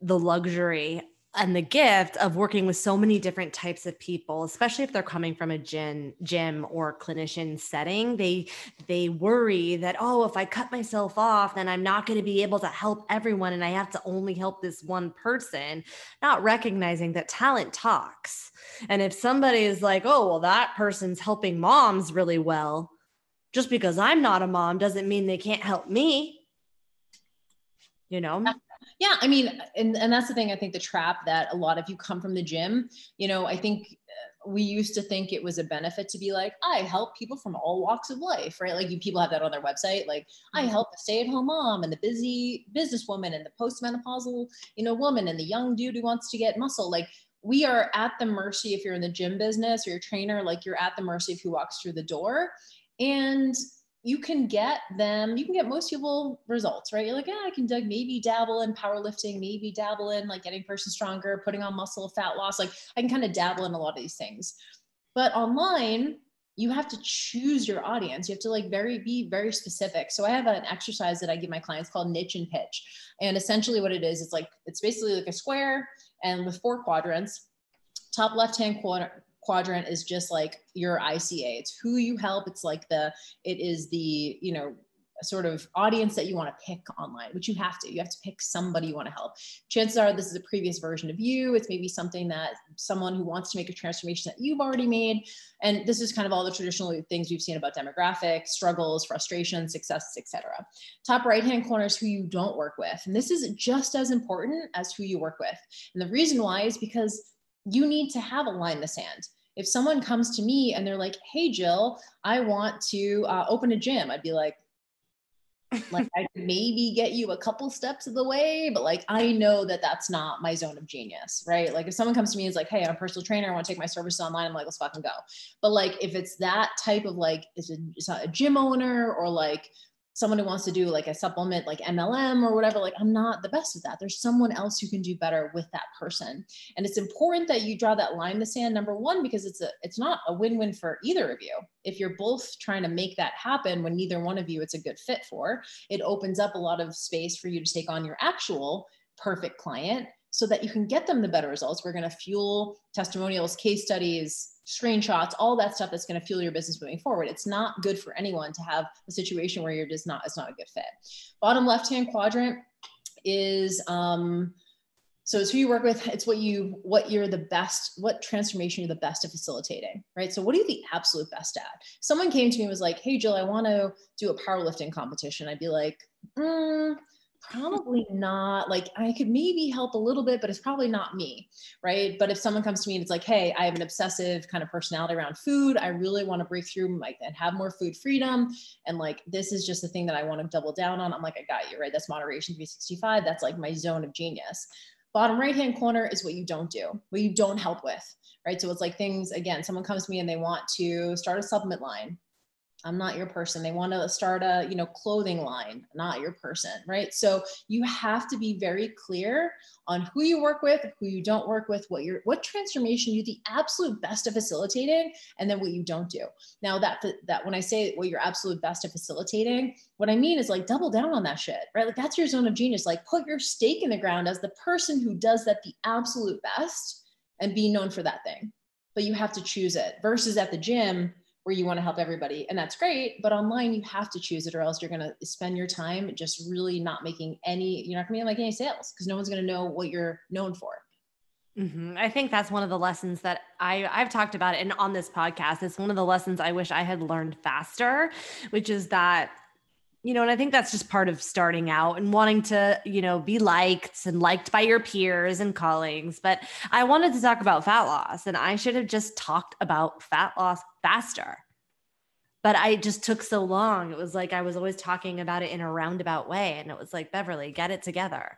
the luxury and the gift of working with so many different types of people especially if they're coming from a gym gym or clinician setting they they worry that oh if i cut myself off then i'm not going to be able to help everyone and i have to only help this one person. Not recognizing that talent talks. And if somebody is like oh well that person's helping moms really well just because i'm not a mom doesn't mean they can't help me. You know yeah, I mean, and, and that's the thing. I think the trap that a lot of you come from the gym, you know, I think uh, we used to think it was a benefit to be like, I help people from all walks of life, right? Like you people have that on their website. Like I mm-hmm. help the stay-at-home mom and the busy businesswoman and the postmenopausal, you know, woman and the young dude who wants to get muscle. Like we are at the mercy if you're in the gym business or your trainer, like you're at the mercy of who walks through the door. And you can get them, you can get most people results, right? You're like, yeah, I can maybe dabble in powerlifting, maybe dabble in like getting person stronger, putting on muscle, fat loss. Like I can kind of dabble in a lot of these things. But online, you have to choose your audience. You have to like very be very specific. So I have an exercise that I give my clients called niche and pitch. And essentially what it is, it's like it's basically like a square and with four quadrants. Top left-hand corner quadrant is just like your ICA. It's who you help. It's like the, it is the, you know, sort of audience that you want to pick online, which you have to. You have to pick somebody you want to help. Chances are this is a previous version of you. It's maybe something that someone who wants to make a transformation that you've already made. And this is kind of all the traditional things we've seen about demographics, struggles, frustrations, successes, etc. Top right-hand corner is who you don't work with. And this is just as important as who you work with. And the reason why is because you need to have a line in the sand. If someone comes to me and they're like, "Hey, Jill, I want to uh, open a gym," I'd be like, like I maybe get you a couple steps of the way, but like I know that that's not my zone of genius, right? Like if someone comes to me and is like, "Hey, I'm a personal trainer. I want to take my services online," I'm like, "Let's fucking go." But like if it's that type of like, it's, a, a gym owner or like someone who wants to do like a supplement like MLM or whatever, like I'm not the best at that. There's someone else who can do better with that person. And it's important that you draw that line in the sand, number one, because it's a it's not a win-win for either of you. If you're both trying to make that happen when neither one of you it's a good fit for, it opens up a lot of space for you to take on your actual perfect client so that you can get them the better results. We're going to fuel testimonials, case studies, screenshots, all that stuff that's going to fuel your business moving forward. It's not good for anyone to have a situation where you're just not, it's not a good fit. Bottom left-hand quadrant is, um, so it's who you work with. It's what you, what you're the best, what transformation you're the best at facilitating, right? So what are you the absolute best at? Someone came to me and was like, Hey, Jill, I want to do a powerlifting competition. I'd be like, mm, probably not like i could maybe help a little bit but it's probably not me right? But if someone comes to me and it's like hey i have an obsessive kind of personality around food. I really want to break through and have more food freedom and like this is just the thing that i want to double down on i'm like i got you right? That's moderation 365 that's like my zone of genius. Bottom right hand corner is what you don't do what you don't help with right? So it's like things again someone comes to me and they want to start a supplement line I'm not your person. They want to start a, you know, clothing line, not your person, right? So you have to be very clear on who you work with, who you don't work with, what you're what transformation you're the absolute best at facilitating and then what you don't do. Now that that when I say what you're absolute best at facilitating, what I mean is like double down on that shit, right? Like that's your zone of genius. Like put your stake in the ground as the person who does that the absolute best and be known for that thing. But you have to choose it versus at the gym where you want to help everybody and that's great but online you have to choose it or else you're going to spend your time just really not making any you're not going to making any sales because no one's going to know what you're known for Mm-hmm. I think that's one of the lessons that I I've talked about it and on this podcast. It's one of the lessons I wish I had learned faster, which is that you know, and I think that's just part of starting out and wanting to, you know, be liked and liked by your peers and colleagues. But I wanted to talk about fat loss and I should have just talked about fat loss faster. But I just took so long. It was like I was always talking about it in a roundabout way. And it was like, Beverly, get it together.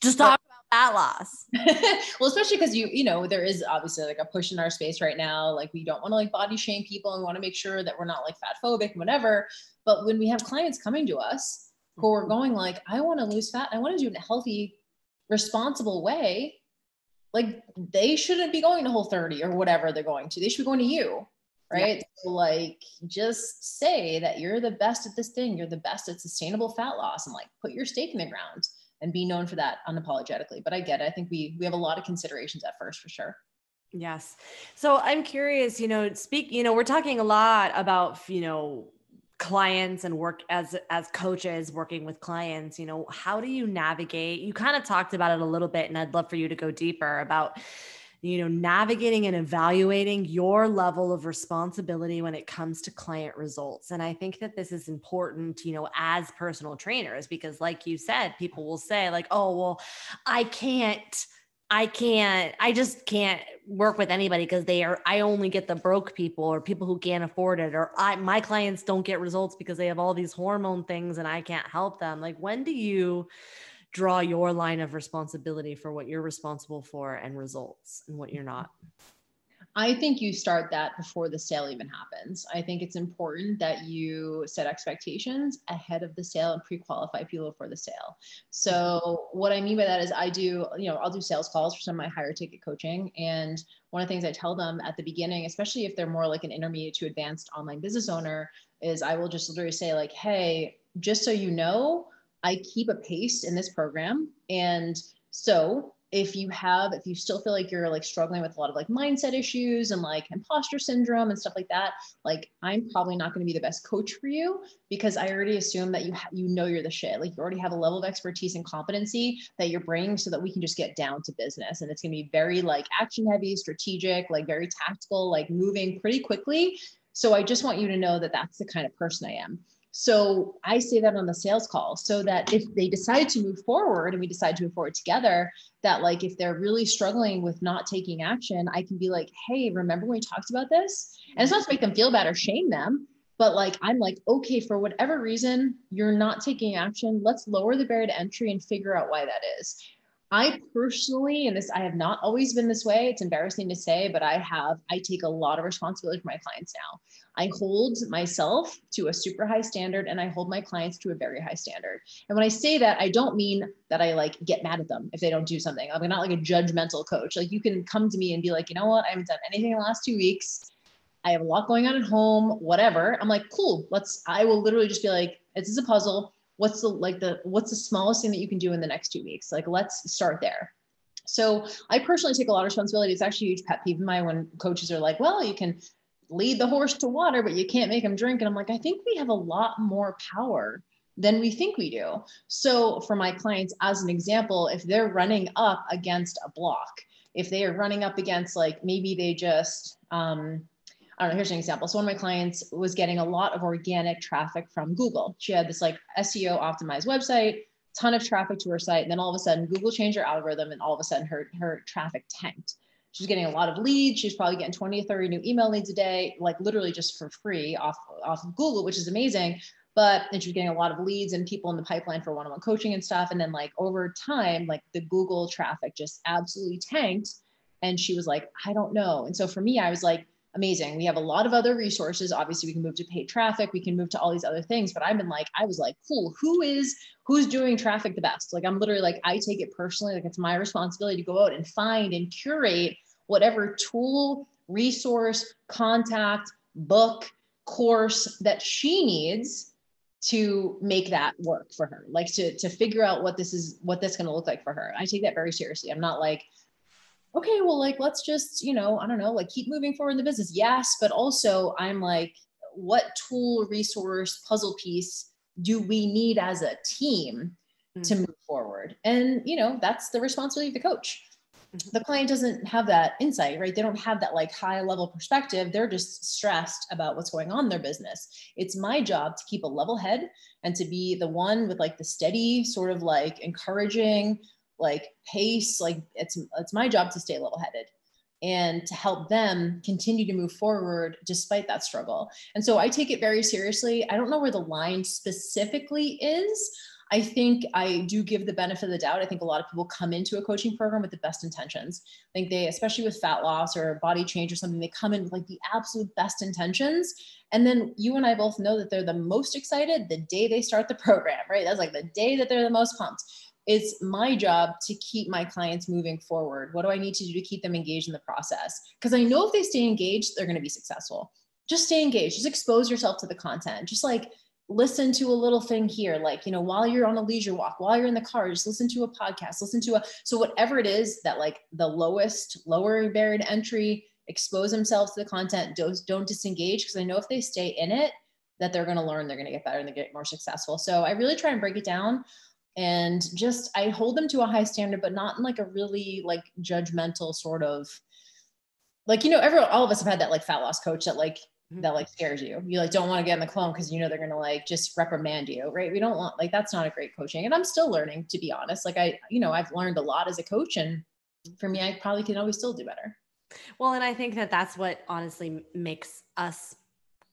Just talk about fat loss. well, especially because you, you know, there is obviously like a push in our space right now. Like we don't want to like body shame people and we want to make sure that we're not like fat phobic and whatever. But when we have clients coming to us who are mm-hmm. going like, I want to lose fat, I want to do it in a healthy, responsible way, like they shouldn't be going to Whole 30 or whatever they're going to. They should be going to you. Right. Yeah. So like just say that you're the best at this thing. You're the best at sustainable fat loss and like put your stake in the ground and be known for that unapologetically. But I get it. I think we we have a lot of considerations at first for sure. Yes. So I'm curious, you know, speak, you know, we're talking a lot about, you know, clients and work as as coaches working with clients you know how do you navigate you kind of talked about it a little bit and i'd love for you to go deeper about you know navigating and evaluating your level of responsibility when it comes to client results and i think that this is important you know as personal trainers because like you said people will say like oh well i can't I can't, I just can't work with anybody because they are, I only get the broke people or people who can't afford it, or I, my clients don't get results because they have all these hormone things and I can't help them. Like, when do you draw your line of responsibility for what you're responsible for and results and what you're not? I think you start that before the sale even happens. I think it's important that you set expectations ahead of the sale and pre-qualify people for the sale. So what I mean by that is I do, you know, I'll do sales calls for some of my higher ticket coaching. And one of the things I tell them at the beginning, especially if they're more like an intermediate to advanced online business owner, is I will just literally say, like, hey, just so you know, I keep a pace in this program. And so if you have if you still feel like you're like struggling with a lot of like mindset issues and like imposter syndrome and stuff like that like i'm probably not going to be the best coach for you because i already assume that you ha- you know you're the shit. Like you already have a level of expertise and competency that you're bringing so that we can just get down to business. And it's going to be very like action heavy strategic like very tactical like moving pretty quickly. So i just want you to know that that's the kind of person i am so I say that on the sales call so that if they decide to move forward and we decide to move forward together, that like if they're really struggling with not taking action, I can be like, hey, remember when we talked about this? And it's not to make them feel bad or shame them, but like I'm like, okay, for whatever reason, you're not taking action. Let's lower the barrier to entry and figure out why that is. I personally, and this, I have not always been this way. It's embarrassing to say, but I have, I take a lot of responsibility for my clients now. I hold myself to a super high standard and I hold my clients to a very high standard. And when I say that, I don't mean that I like get mad at them if they don't do something. I'm not like a judgmental coach. Like you can come to me and be like, you know what? I haven't done anything in the last two weeks. I have a lot going on at home, whatever. I'm like, cool, let's, I will literally just be like, this is a puzzle what's the like the what's the smallest thing that you can do in the next two weeks like let's start there so i personally take a lot of responsibility it's actually a huge pet peeve of mine when coaches are like well you can lead the horse to water but you can't make him drink and i'm like i think we have a lot more power than we think we do so for my clients as an example if they're running up against a block if they are running up against like maybe they just um, I don't know, here's an example. So one of my clients was getting a lot of organic traffic from Google. She had this like SEO optimized website, ton of traffic to her site. And then all of a sudden Google changed her algorithm and all of a sudden her, her traffic tanked. She's getting a lot of leads. She's probably getting 20 or 30 new email leads a day, like literally just for free off, off of Google, which is amazing. But then she was getting a lot of leads and people in the pipeline for one-on-one coaching and stuff. And then like over time, like the Google traffic just absolutely tanked. And she was like, I don't know. And so for me, I was like, amazing. We have a lot of other resources. Obviously, we can move to paid traffic, we can move to all these other things. But I've been like, I was like, cool, who is who's doing traffic the best? Like I'm literally like, I take it personally, like it's my responsibility to go out and find and curate whatever tool, resource, contact, book, course that she needs to make that work for her like to to figure out what this is what this going to look like for her i take that very seriously i'm not like okay, well, like, let's just, you know, I don't know, like keep moving forward in the business. Yes. But also, I'm like, what tool, resource, puzzle piece do we need as a team mm-hmm. to move forward? And, you know, that's the responsibility of the coach. Mm-hmm. The client doesn't have that insight, right? They don't have that like high level perspective. They're just stressed about what's going on in their business. It's my job to keep a level head and to be the one with like the steady, sort of like encouraging, like pace like it's it's my job to stay level headed and to help them continue to move forward despite that struggle and so i take it very seriously i don't know where the line specifically is i think i do give the benefit of the doubt i think a lot of people come into a coaching program with the best intentions i think they especially with fat loss or body change or something they come in with like the absolute best intentions and then you and i both know that they're the most excited the day they start the program right that's like the day that they're the most pumped it's my job to keep my clients moving forward. What do I need to do to keep them engaged in the process? Because I know if they stay engaged, they're going to be successful. Just stay engaged, just expose yourself to the content. Just like listen to a little thing here, like, you know, while you're on a leisure walk, while you're in the car, just listen to a podcast, listen to a, so whatever it is that like the lowest, lower barrier to entry, expose themselves to the content, don't, don't disengage. Because I know if they stay in it, that they're going to learn, they're going to get better and they get more successful. So I really try and break it down and just i hold them to a high standard but not in like a really like judgmental sort of like you know everyone all of us have had that like fat loss coach that like. That like scares you. You like don't want to get in the clone because you know they're gonna like just reprimand you right? We don't want like that's not a great coaching and i'm still learning to be honest. Like i you know i've learned a lot as a coach and for me i probably can always still do better. Well and i think that that's what honestly makes us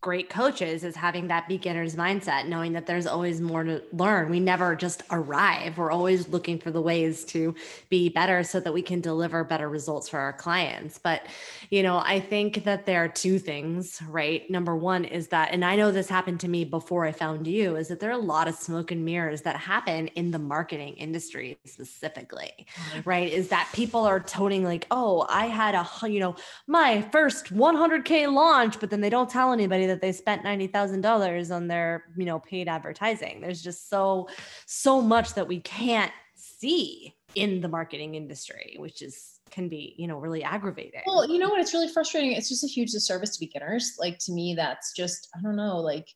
great coaches is having that beginner's mindset, knowing that there's always more to learn. We never just arrive. We're always looking for the ways to be better so that we can deliver better results for our clients. But, you know, I think that there are two things, right? Number one is that, and I know this happened to me before I found you, is that there are a lot of smoke and mirrors that happen in the marketing industry specifically, mm-hmm. right? Is that people are toting like, oh, I had a, you know, my first 100K launch, but then they don't tell anybody that they spent $90,000 on their, you know, paid advertising. There's just so, so much that we can't see in the marketing industry, which is can be, you know, really aggravating. Well, you know what? It's really frustrating. It's just a huge disservice to beginners. Like to me, that's just, I don't know, like,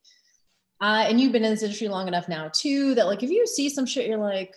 uh, and you've been in this industry long enough now too, that like, if you see some shit, you're like,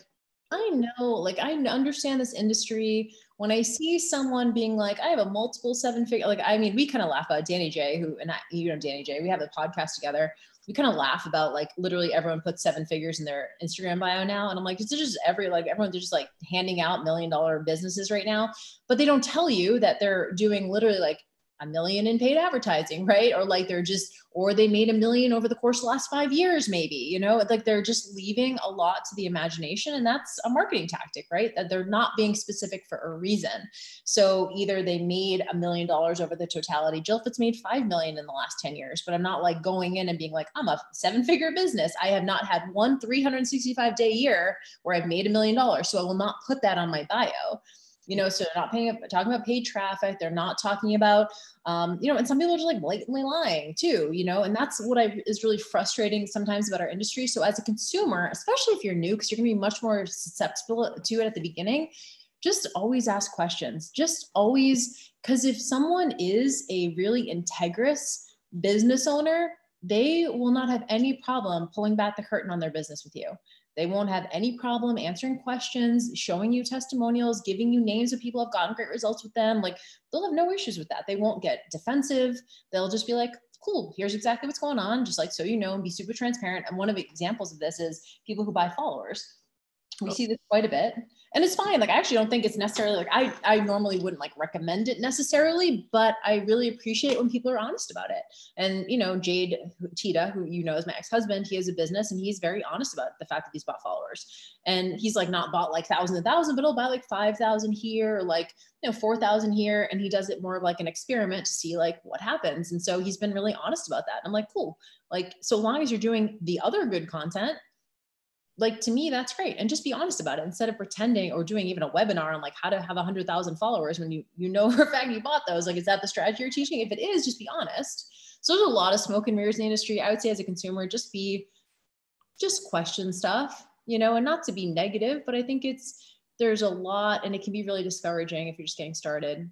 I know, like, I understand this industry when I see someone being like, I have a multiple seven figure, like, I mean, we kind of laugh about Danny J, who, and I, you know, Danny J, we have a podcast together. We kind of laugh about like literally everyone puts seven figures in their Instagram bio now. And I'm like, it's just every, like, everyone's just like handing out million dollar businesses right now, but they don't tell you that they're doing literally like a million in paid advertising, right? Or like they're just, or they made a million over the course of the last five years, maybe, you know, like they're just leaving a lot to the imagination. And that's a marketing tactic, right? That they're not being specific for a reason. So either they made a million dollars over the totality. JillFit's made 5 million in the last 10 years, but I'm not like going in and being like, I'm a seven figure business. I have not had one 365 day year where I've made a million dollars. So I will not put that on my bio you know so they're not paying talking about paid traffic they're not talking about um, you know and some people are just like blatantly lying too you know and that's what i is really frustrating sometimes about our industry. So as a consumer especially if you're new because you're going to be much more susceptible to it at the beginning just always ask questions. Just always because if someone is a really integrous business owner they will not have any problem pulling back the curtain on their business with you they won't have any problem answering questions, showing you testimonials, giving you names of people who have gotten great results with them. Like they'll have no issues with that. They won't get defensive. They'll just be like, cool, here's exactly what's going on, just like so you know, and be super transparent. And one of the examples of this is people who buy followers. We oh. see this quite a bit and it's fine like i actually don't think it's necessarily like i i normally wouldn't like recommend it necessarily but i really appreciate when people are honest about it. And you know Jade Teta who you know is my ex-husband he has a business and he's very honest about the fact that he's bought followers. And he's like not bought like thousands and thousands but he'll buy like 5000 here or like you know 4000 here and he does it more of like an experiment to see like what happens. And so he's been really honest about that. I'm like cool. Like so long as you're doing the other good content like to me that's great. And just be honest about it. Instead of pretending or doing even a webinar on like how to have a hundred thousand followers when you you know for a fact you bought those like is that the strategy you're teaching? If it is just be honest. So there's a lot of smoke and mirrors in the industry. I would say as a consumer just be just question stuff you know and not to be negative but i think it's there's a lot and it can be really discouraging if you're just getting started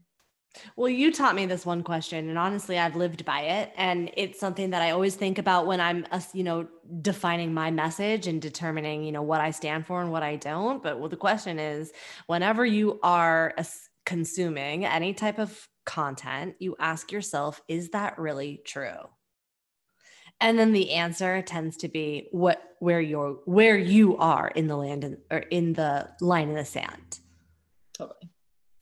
well, you taught me this one question, and honestly, I've lived by it. And it's something that I always think about when I'm, uh, you know, defining my message and determining, you know, what I stand for and what I don't. But well, the question is whenever you are consuming any type of content, you ask yourself, is that really true? And then the answer tends to be what where you're where you are in the land in, or in the line in the sand. Totally.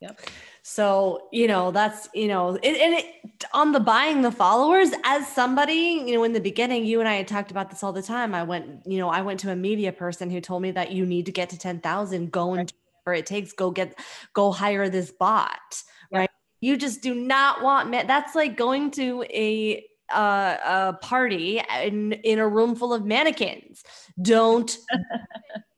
Yep. So, you know, that's, you know, it, and it, on the buying the followers as somebody, you know, in the beginning, you and I had talked about this all the time. I went, you know, I went to a media person who told me that you need to get to 10,000, go and whatever it takes, go get, go hire this bot, right? You just do not want, that's like going to a, uh, a party in, in a room full of mannequins. Don't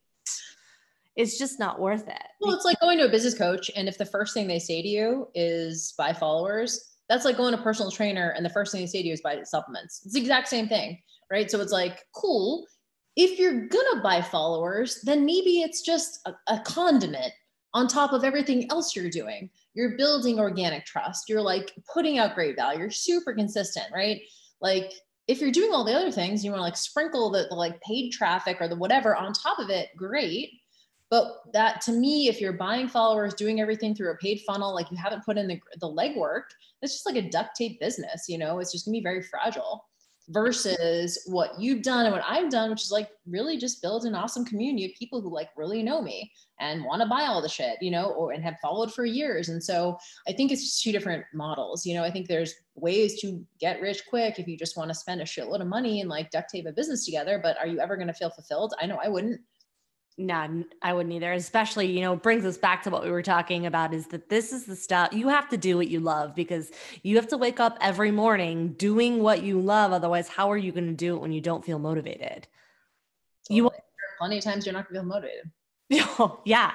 it's just not worth it. Well, it's like going to a business coach, and if the first thing they say to you is buy followers, that's like going to a personal trainer, and the first thing they say to you is buy supplements. It's the exact same thing, right? So it's like, cool. If you're gonna buy followers, then maybe it's just a, a condiment on top of everything else you're doing. You're building organic trust. You're like putting out great value. You're super consistent, right? Like if you're doing all the other things, you want to like sprinkle the, the like paid traffic or the whatever on top of it, great. But that to me, if you're buying followers, doing everything through a paid funnel, like you haven't put in the, the legwork, it's just like a duct tape business, you know, it's just gonna be very fragile. versus what you've done and what I've done, which is like really just build an awesome community of people who like really know me and want to buy all the shit, you know, or and have followed for years. And so I think it's just two different models. You know, I think there's ways to get rich quick if you just want to spend a shitload of money and like duct tape a business together. But are you ever going to feel fulfilled? I know I wouldn't. No, I wouldn't either. Especially, you know, brings us back to what we were talking about is that this is the stuff you have to do what you love because you have to wake up every morning doing what you love. Otherwise, how are you going to do it when you don't feel motivated? Totally. You plenty of times you're not going to feel motivated. yeah.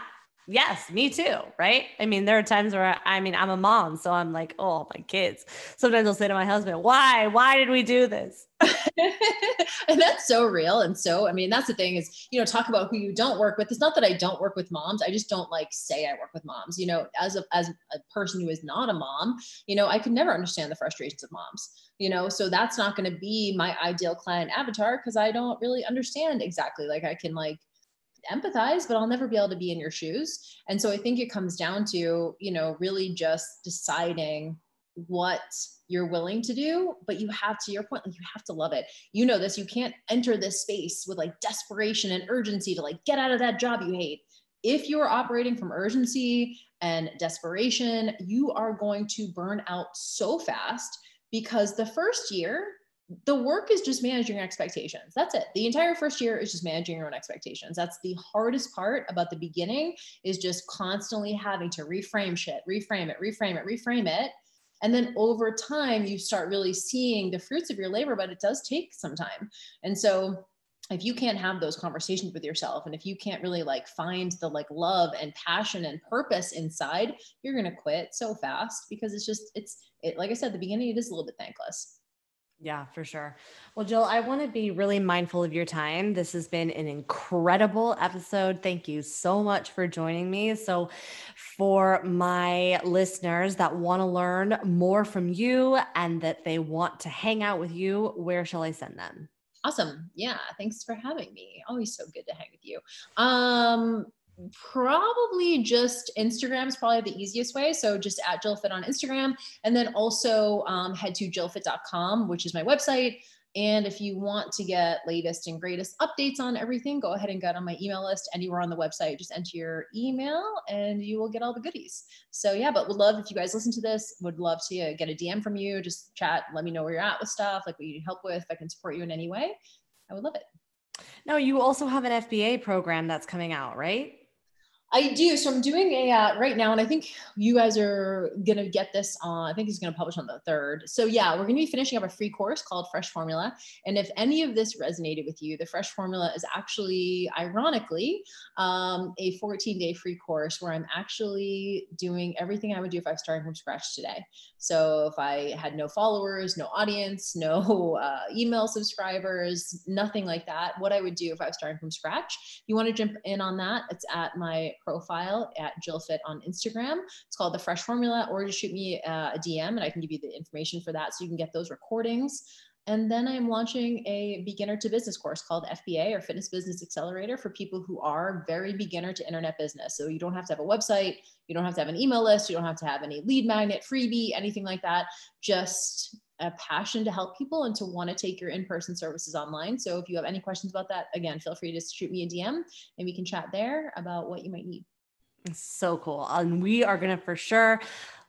Yes, me too. Right. I mean, there are times where I, I mean, I'm a mom, so I'm like, oh, my kids. Sometimes I'll say to my husband, why? Why did we do this? and that's so real. And so, I mean, that's the thing is, you know, talk about who you don't work with. It's not that I don't work with moms. I just don't like say I work with moms. You know, as a, as a person who is not a mom, you know, I could never understand the frustrations of moms, you know, so that's not going to be my ideal client avatar because I don't really understand exactly. Like I can like, empathize, but I'll never be able to be in your shoes. And so I think it comes down to, you know, really just deciding what you're willing to do, but you have to your point, like you have to love it. You know this, you can't enter this space with like desperation and urgency to like get out of that job you hate. If you're operating from urgency and desperation, you are going to burn out so fast because the first year the work is just managing your expectations. That's it. The entire first year is just managing your own expectations. That's the hardest part about the beginning is just constantly having to reframe shit, reframe it, reframe it, reframe it. And then over time, you start really seeing the fruits of your labor, but it does take some time. And so if you can't have those conversations with yourself and if you can't really like find the like love and passion and purpose inside you're going to quit so fast because it's just it's it like i said the beginning it is a little bit thankless yeah, for sure. Well, Jill, I want to be really mindful of your time. This has been an incredible episode. Thank you so much for joining me. So, for my listeners that want to learn more from you and that they want to hang out with you, where shall I send them? Awesome. Yeah. Thanks for having me. Always so good to hang with you. Um, probably just Instagram is probably the easiest way. So just at JillFit on Instagram. And then also um, head to jillfit.com, which is my website. And if you want to get latest and greatest updates on everything, go ahead and get on my email list anywhere on the website. Just enter your email and you will get all the goodies. So yeah, but would love if you guys listen to this, would love to get a DM from you, just chat, let me know where you're at with stuff, like what you need help with, if I can support you in any way. I would love it. Now you also have an FBA program that's coming out, right? I do. So I'm doing a uh, right now, and I think you guys are gonna get this on. I think he's gonna publish on the third. So yeah, we're gonna be finishing up a free course called Fresh Formula. And if any of this resonated with you, the Fresh Formula is actually, ironically, um, a 14 day free course where I'm actually doing everything I would do if I was starting from scratch today. So if I had no followers, no audience, no uh, email subscribers, nothing like that, what I would do if I was starting from scratch. You want to jump in on that, it's at my profile at JillFit on Instagram. It's called the Fresh Formula, or just shoot me uh, a DM and I can give you the information for that so you can get those recordings. And then I'm launching a beginner to business course called FBA or Fitness Business Accelerator for people who are very beginner to internet business. So you don't have to have a website, you don't have to have an email list, you don't have to have any lead magnet, freebie, anything like that. Just a passion to help people and to want to take your in-person services online. So if you have any questions about that, again, feel free to shoot me a DM and we can chat there about what you might need. So cool. And we are going to for sure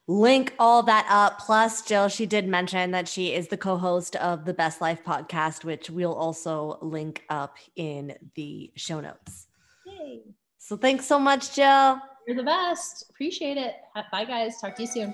link all that up. Plus, Jill, she did mention that she is the co host of the Best Life podcast, which we'll also link up in the show notes. Yay. So thanks so much, Jill. You're the best. Appreciate it. Bye, guys. Talk to you soon.